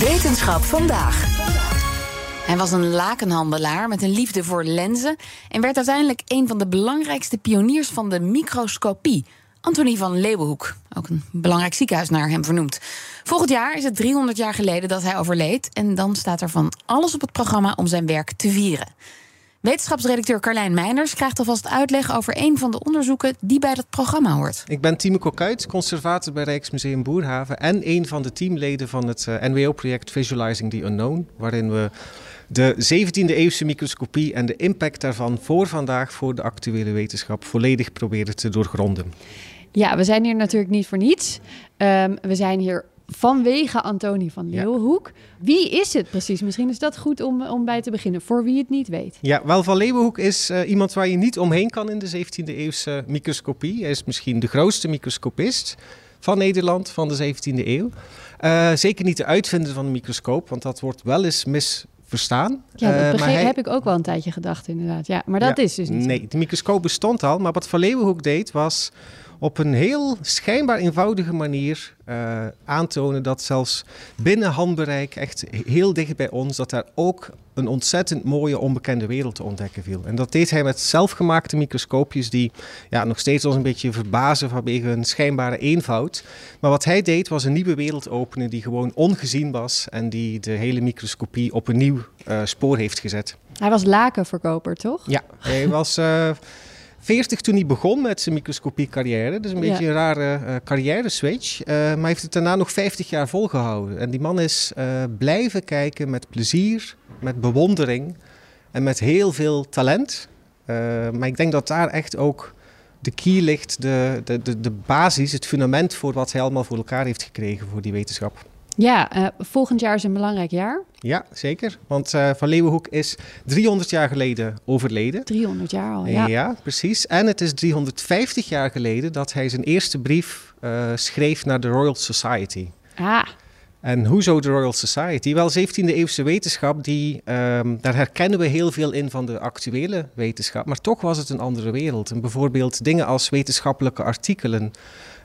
Wetenschap vandaag. Hij was een lakenhandelaar met een liefde voor lenzen en werd uiteindelijk een van de belangrijkste pioniers van de microscopie. Antonie van Leeuwenhoek, ook een belangrijk ziekenhuis naar hem vernoemd. Volgend jaar is het 300 jaar geleden dat hij overleed en dan staat er van alles op het programma om zijn werk te vieren. Wetenschapsredacteur Carlijn Meijners krijgt alvast uitleg over een van de onderzoeken die bij dat programma hoort. Ik ben Timo Kokuit, conservator bij Rijksmuseum Boerhaven en een van de teamleden van het eh, NWO-project Visualizing the Unknown, waarin we de 17e eeuwse microscopie en de impact daarvan voor vandaag, voor de actuele wetenschap, volledig proberen te doorgronden. Ja, we zijn hier natuurlijk niet voor niets. Um, we zijn hier vanwege Antonie van Leeuwenhoek. Wie is het precies? Misschien is dat goed om, om bij te beginnen, voor wie het niet weet. Ja, wel van Leeuwenhoek is uh, iemand waar je niet omheen kan in de 17e eeuwse microscopie. Hij is misschien de grootste microscopist van Nederland van de 17e eeuw. Uh, zeker niet de uitvinder van de microscoop, want dat wordt wel eens mis verstaan. Ja, dat begreep, uh, hij... heb ik ook wel een tijdje gedacht, inderdaad. Ja, maar dat ja, is dus niet. Nee, de microscoop bestond al, maar wat Van Leeuwenhoek deed was op een heel schijnbaar eenvoudige manier uh, aantonen dat zelfs binnen handbereik, echt heel dicht bij ons, dat daar ook een ontzettend mooie onbekende wereld te ontdekken viel. En dat deed hij met zelfgemaakte microscoopjes die ja, nog steeds ons een beetje verbazen vanwege hun schijnbare eenvoud. Maar wat hij deed was een nieuwe wereld openen die gewoon ongezien was en die de hele microscopie op een nieuw uh, spoor heeft gezet. Hij was lakenverkoper, toch? Ja, hij was... Uh, 40 toen hij begon met zijn microscopie-carrière. Dus een beetje een rare uh, carrière-switch. Uh, maar hij heeft het daarna nog 50 jaar volgehouden. En die man is uh, blijven kijken met plezier, met bewondering en met heel veel talent. maar ik denk dat daar echt ook de key ligt, de, de, de, de basis, het fundament voor wat hij allemaal voor elkaar heeft gekregen voor die wetenschap. Ja, uh, volgend jaar is een belangrijk jaar. Ja, zeker. Want uh, Van Leeuwenhoek is 300 jaar geleden overleden. 300 jaar al, ja. Ja, precies. En het is 350 jaar geleden dat hij zijn eerste brief uh, schreef naar de Royal Society. Ah. En hoezo de Royal Society? Wel, 17e eeuwse wetenschap, die, um, daar herkennen we heel veel in van de actuele wetenschap. Maar toch was het een andere wereld. En bijvoorbeeld dingen als wetenschappelijke artikelen.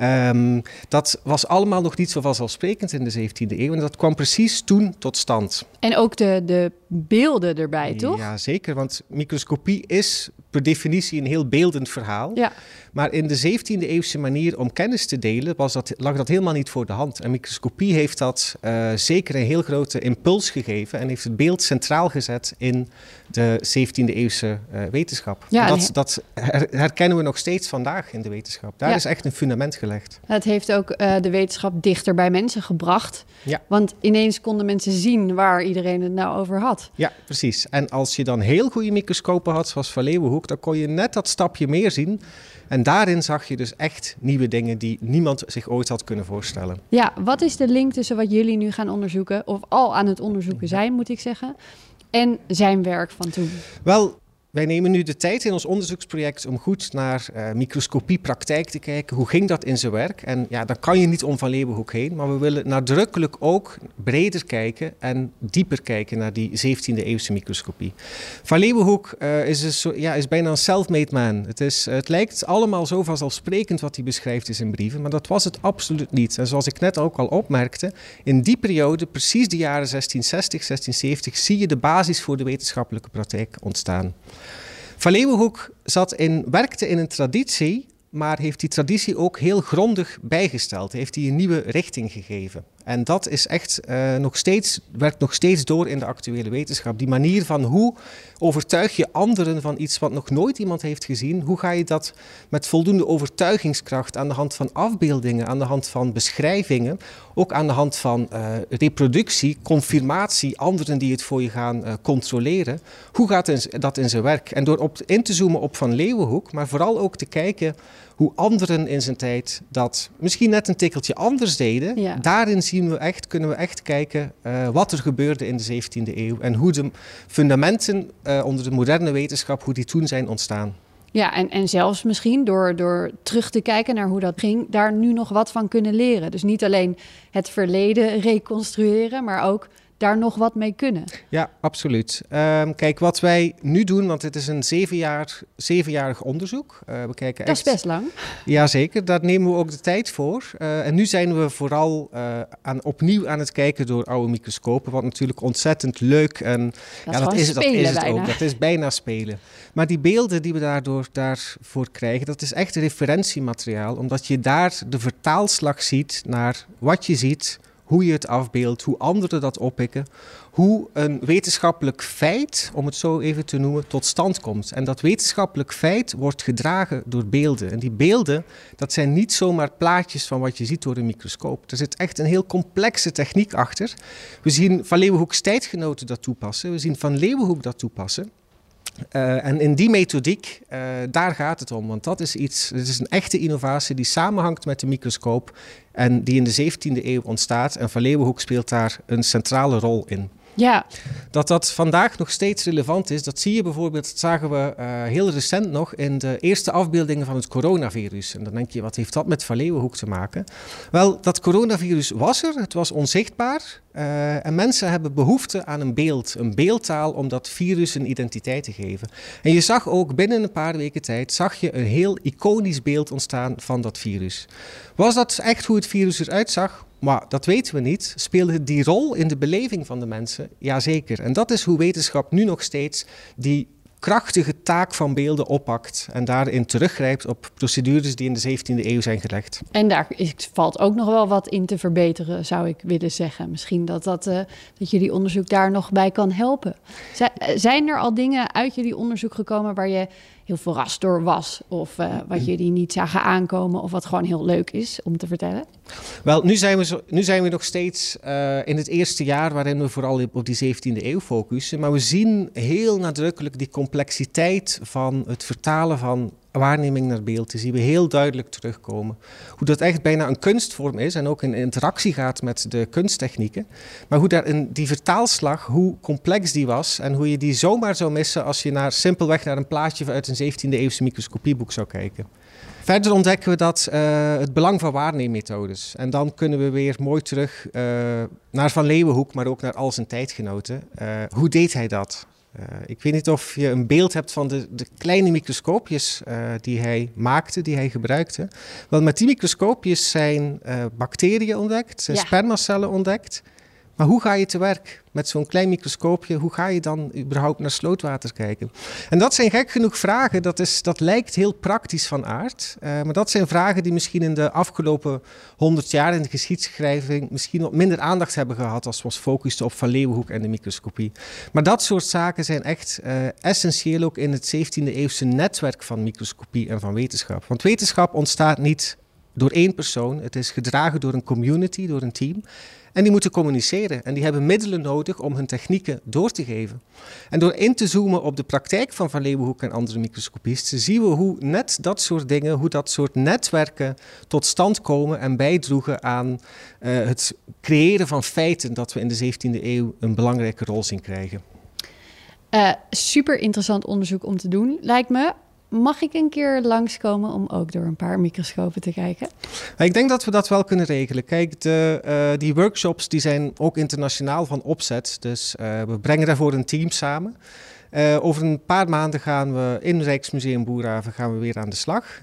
Um, dat was allemaal nog niet zo vanzelfsprekend in de 17e eeuw. En dat kwam precies toen tot stand. En ook de, de beelden erbij, toch? Ja, zeker. Want microscopie is per definitie een heel beeldend verhaal. Ja. Maar in de 17e eeuwse manier om kennis te delen was dat, lag dat helemaal niet voor de hand. En microscopie heeft dat uh, zeker een heel grote impuls gegeven en heeft het beeld centraal gezet in de 17e eeuwse uh, wetenschap. Ja, dat, dat her herkennen we nog steeds vandaag in de wetenschap. Daar Ja. is echt een fundament gelegd. Het heeft ook eh, de wetenschap dichter bij mensen gebracht. Ja. Want ineens konden mensen zien waar iedereen het nou over had. Ja, precies. En als je dan heel goede microscopen had, zoals Van Leeuwenhoek, dan kon je net dat stapje meer zien. En daarin zag je dus echt nieuwe dingen die niemand zich ooit had kunnen voorstellen. Ja, wat is de link tussen wat jullie nu gaan onderzoeken, of al aan het onderzoeken zijn, moet ik zeggen, en zijn werk van toen? Wel, wij nemen nu de tijd in ons onderzoeksproject om goed naar uh, microscopiepraktijk te kijken. Hoe ging dat in zijn werk? En ja, dan kan je niet om Van Leeuwenhoek heen, maar we willen nadrukkelijk ook breder kijken en dieper kijken naar die 17e eeuwse microscopie. Van Leeuwenhoek uh, is, een so ja, is bijna een self-made man. Het, is, het lijkt allemaal zo vanzelfsprekend wat hij beschrijft in zijn brieven, maar dat was het absoluut niet. En zoals ik net ook al opmerkte, in die periode, precies de jaren 1660, 1670, zie je de basis voor de wetenschappelijke praktijk ontstaan. Van Leeuwenhoek zat in, werkte in een traditie, maar heeft die traditie ook heel grondig bijgesteld. Heeft die een nieuwe richting gegeven. En dat is echt uh, nog steeds, werkt nog steeds door in de actuele wetenschap. Die manier van hoe overtuig je anderen van iets wat nog nooit iemand heeft gezien. Hoe ga je dat met voldoende overtuigingskracht aan de hand van afbeeldingen, aan de hand van beschrijvingen, ook aan de hand van uh, reproductie, confirmatie, anderen die het voor je gaan uh, controleren. Hoe gaat dat in zijn werk? En door op, in te zoomen op Van Leeuwenhoek, maar vooral ook te kijken hoe anderen in zijn tijd dat misschien net een tikkeltje anders deden. Ja. Daarin zien we echt, kunnen we echt kijken uh, wat er gebeurde in de 17e eeuw en hoe de fundamenten uh, onder de moderne wetenschap, hoe die toen zijn ontstaan. Ja, en, en zelfs misschien door, door terug te kijken naar hoe dat ging, daar nu nog wat van kunnen leren. Dus niet alleen het verleden reconstrueren, maar ook daar nog wat mee kunnen. Ja, absoluut. Um, kijk, wat wij nu doen, want het is een zeven jaar, zevenjarig onderzoek. Uh, we kijken dat is best lang. Jazeker, daar nemen we ook de tijd voor. Uh, en nu zijn we vooral uh, aan, opnieuw aan het kijken door oude microscopen, wat natuurlijk ontzettend leuk en dat ja, dat is, dat is het bijna. ook. Dat is bijna spelen. Maar die beelden die we daardoor, daarvoor krijgen, dat is echt referentiemateriaal, omdat je daar de vertaalslag ziet naar wat je ziet hoe je het afbeeldt, hoe anderen dat oppikken, hoe een wetenschappelijk feit, om het zo even te noemen, tot stand komt. En dat wetenschappelijk feit wordt gedragen door beelden. En die beelden, dat zijn niet zomaar plaatjes van wat je ziet door een microscoop. Er zit echt een heel complexe techniek achter. We zien Van Leeuwenhoek's tijdgenoten dat toepassen, we zien Van Leeuwenhoek dat toepassen. Uh, en in die methodiek, uh, daar gaat het om. Want dat is iets, het is een echte innovatie die samenhangt met de microscoop. En die in de 17e eeuw ontstaat. En Van Leeuwenhoek speelt daar een centrale rol in. Ja. Dat dat vandaag nog steeds relevant is, dat zie je bijvoorbeeld, dat zagen we uh, heel recent nog in de eerste afbeeldingen van het coronavirus. En dan denk je, wat heeft dat met Van Leeuwenhoek te maken? Wel, dat coronavirus was er, het was onzichtbaar. Uh, en mensen hebben behoefte aan een beeld, een beeldtaal om dat virus een identiteit te geven. En je zag ook binnen een paar weken tijd, zag je een heel iconisch beeld ontstaan van dat virus. Was dat echt hoe het virus eruit zag? Maar dat weten we niet. Speelde die rol in de beleving van de mensen? Jazeker. En dat is hoe wetenschap nu nog steeds die krachtige taak van beelden oppakt en daarin teruggrijpt op procedures die in de 17e eeuw zijn gelegd. En daar valt ook nog wel wat in te verbeteren, zou ik willen zeggen. Misschien dat, dat, uh, dat jullie onderzoek daar nog bij kan helpen. Zijn er al dingen uit jullie onderzoek gekomen waar je heel verrast door was? Of uh, wat jullie niet zagen aankomen of wat gewoon heel leuk is om te vertellen? Wel, nu zijn we, zo, nu zijn we nog steeds uh, in het eerste jaar waarin we vooral op die 17e eeuw focussen. Maar we zien heel nadrukkelijk die complexiteit van het vertalen van waarneming naar beeld. Die zien we heel duidelijk terugkomen. Hoe dat echt bijna een kunstvorm is en ook in interactie gaat met de kunsttechnieken. Maar hoe daar in die vertaalslag, hoe complex die was en hoe je die zomaar zou missen als je naar, simpelweg naar een plaatje uit een 17e eeuwse microscopieboek zou kijken. Verder ontdekken we dat uh, het belang van waarneemmethodes. En dan kunnen we weer mooi terug uh, naar Van Leeuwenhoek, maar ook naar al zijn tijdgenoten. Uh, hoe deed hij dat? Uh, ik weet niet of je een beeld hebt van de, de kleine microscoopjes uh, die hij maakte, die hij gebruikte. Wel, met die microscoopjes zijn uh, bacteriën ontdekt, zijn Ja. spermacellen ontdekt. Maar hoe ga je te werk met zo'n klein microscoopje? Hoe ga je dan überhaupt naar slootwater kijken? En dat zijn gek genoeg vragen. Dat, is, dat lijkt heel praktisch van aard. Uh, maar dat zijn vragen die misschien in de afgelopen honderd jaar in de geschiedschrijving misschien wat minder aandacht hebben gehad als we ons focusten op Van Leeuwenhoek en de microscopie. Maar dat soort zaken zijn echt uh, essentieel ook in het 17e eeuwse netwerk van microscopie en van wetenschap. Want wetenschap ontstaat niet door één persoon. Het is gedragen door een community, door een team. En die moeten communiceren. En die hebben middelen nodig om hun technieken door te geven. En door in te zoomen op de praktijk van Van Leeuwenhoek en andere microscopisten, zien we hoe net dat soort dingen, hoe dat soort netwerken tot stand komen en bijdroegen aan uh, het creëren van feiten dat we in de 17e eeuw een belangrijke rol zien krijgen. Uh, super interessant onderzoek om te doen, lijkt me. Mag ik een keer langskomen om ook door een paar microscopen te kijken? Ik denk dat we dat wel kunnen regelen. Kijk, de, uh, die workshops die zijn ook internationaal van opzet. Dus uh, we brengen daarvoor een team samen. Uh, over een paar maanden gaan we in Rijksmuseum Boerhaven gaan we weer aan de slag.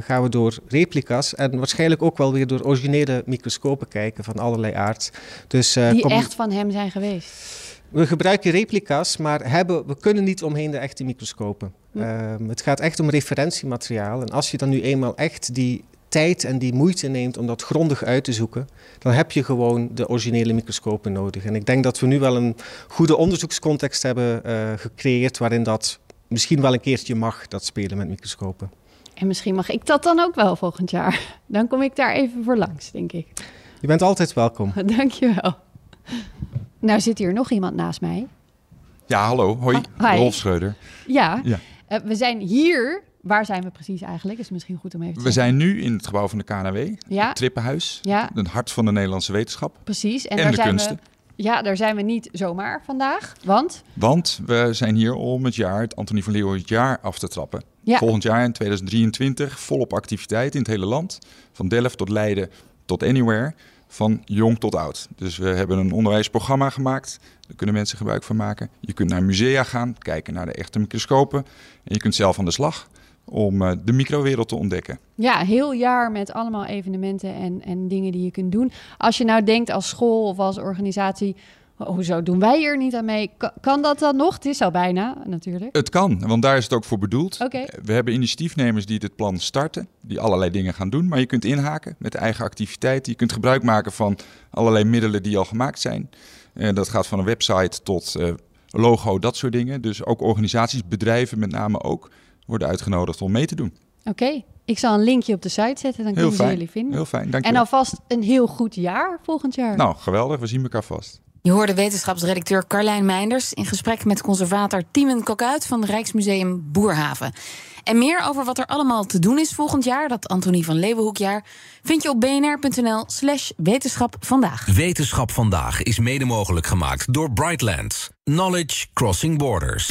gaan we door replica's en waarschijnlijk ook wel weer door originele microscopen kijken van allerlei aard. Dus, die kom... echt van hem zijn geweest? We gebruiken replica's, maar hebben, we kunnen niet omheen de echte microscopen. Hm. Um, het gaat echt om referentiemateriaal. En als je dan nu eenmaal echt die tijd en die moeite neemt om dat grondig uit te zoeken, dan heb je gewoon de originele microscopen nodig. En ik denk dat we nu wel een goede onderzoekscontext hebben uh, gecreëerd waarin dat misschien wel een keertje mag, dat spelen met microscopen. En misschien mag ik dat dan ook wel volgend jaar. Dan kom ik daar even voor langs, denk ik. Je bent altijd welkom. Dank je wel. Nou zit hier nog iemand naast mij. Ja, hallo. Hoi. Ah. Rolf Schreuder. Ja, Ja. uh, we zijn hier waar zijn we precies eigenlijk? Is misschien goed om even te We zeggen. zijn nu in het gebouw van de KNW, Ja. het Trippenhuis, Ja. het hart van de Nederlandse wetenschap. Precies. En, En daar de zijn kunsten. we. Ja, daar zijn we niet zomaar vandaag. Want Want we zijn hier om het jaar, het Antonie van Leeuwenhoek jaar af te trappen. Ja. Volgend jaar in 2023 volop activiteit in het hele land. Van Delft tot Leiden tot Anywhere. Van jong tot oud. Dus we hebben een onderwijsprogramma gemaakt. Daar kunnen mensen gebruik van maken. Je kunt naar musea gaan, kijken naar de echte microscopen. En je kunt zelf aan de slag om eh, de microwereld te ontdekken. ja, heel jaar met allemaal evenementen en, en dingen die je kunt doen. Als je nou denkt als school of als organisatie, "Oh, hoezo doen wij hier niet aan mee? Kan, kan dat dan nog? Het is al bijna natuurlijk. Het kan, want daar is het ook voor bedoeld. We hebben initiatiefnemers die dit plan starten, die allerlei dingen gaan doen. Maar je kunt inhaken met eigen activiteiten. Je kunt gebruik maken van allerlei middelen die al gemaakt zijn. En dat gaat van een website tot eh, logo, dat soort dingen. Dus ook organisaties, bedrijven met name ook, worden uitgenodigd om mee te doen. Oké, ik zal een linkje op de site zetten, dan Heel kunnen ze fijn, jullie vinden. heel fijn, dank en alvast een heel goed jaar volgend jaar. Nou, geweldig, we zien elkaar vast. Je hoorde wetenschapsredacteur Carlijn Meinders in gesprek met conservator Tiemen Kokuit van Rijksmuseum Boerhaven. En meer over wat er allemaal te doen is volgend jaar, dat Antonie van Leeuwenhoekjaar, vind je op bnr.nl/slash wetenschap vandaag. Wetenschap vandaag is mede mogelijk gemaakt door Brightlands. Knowledge Crossing Borders.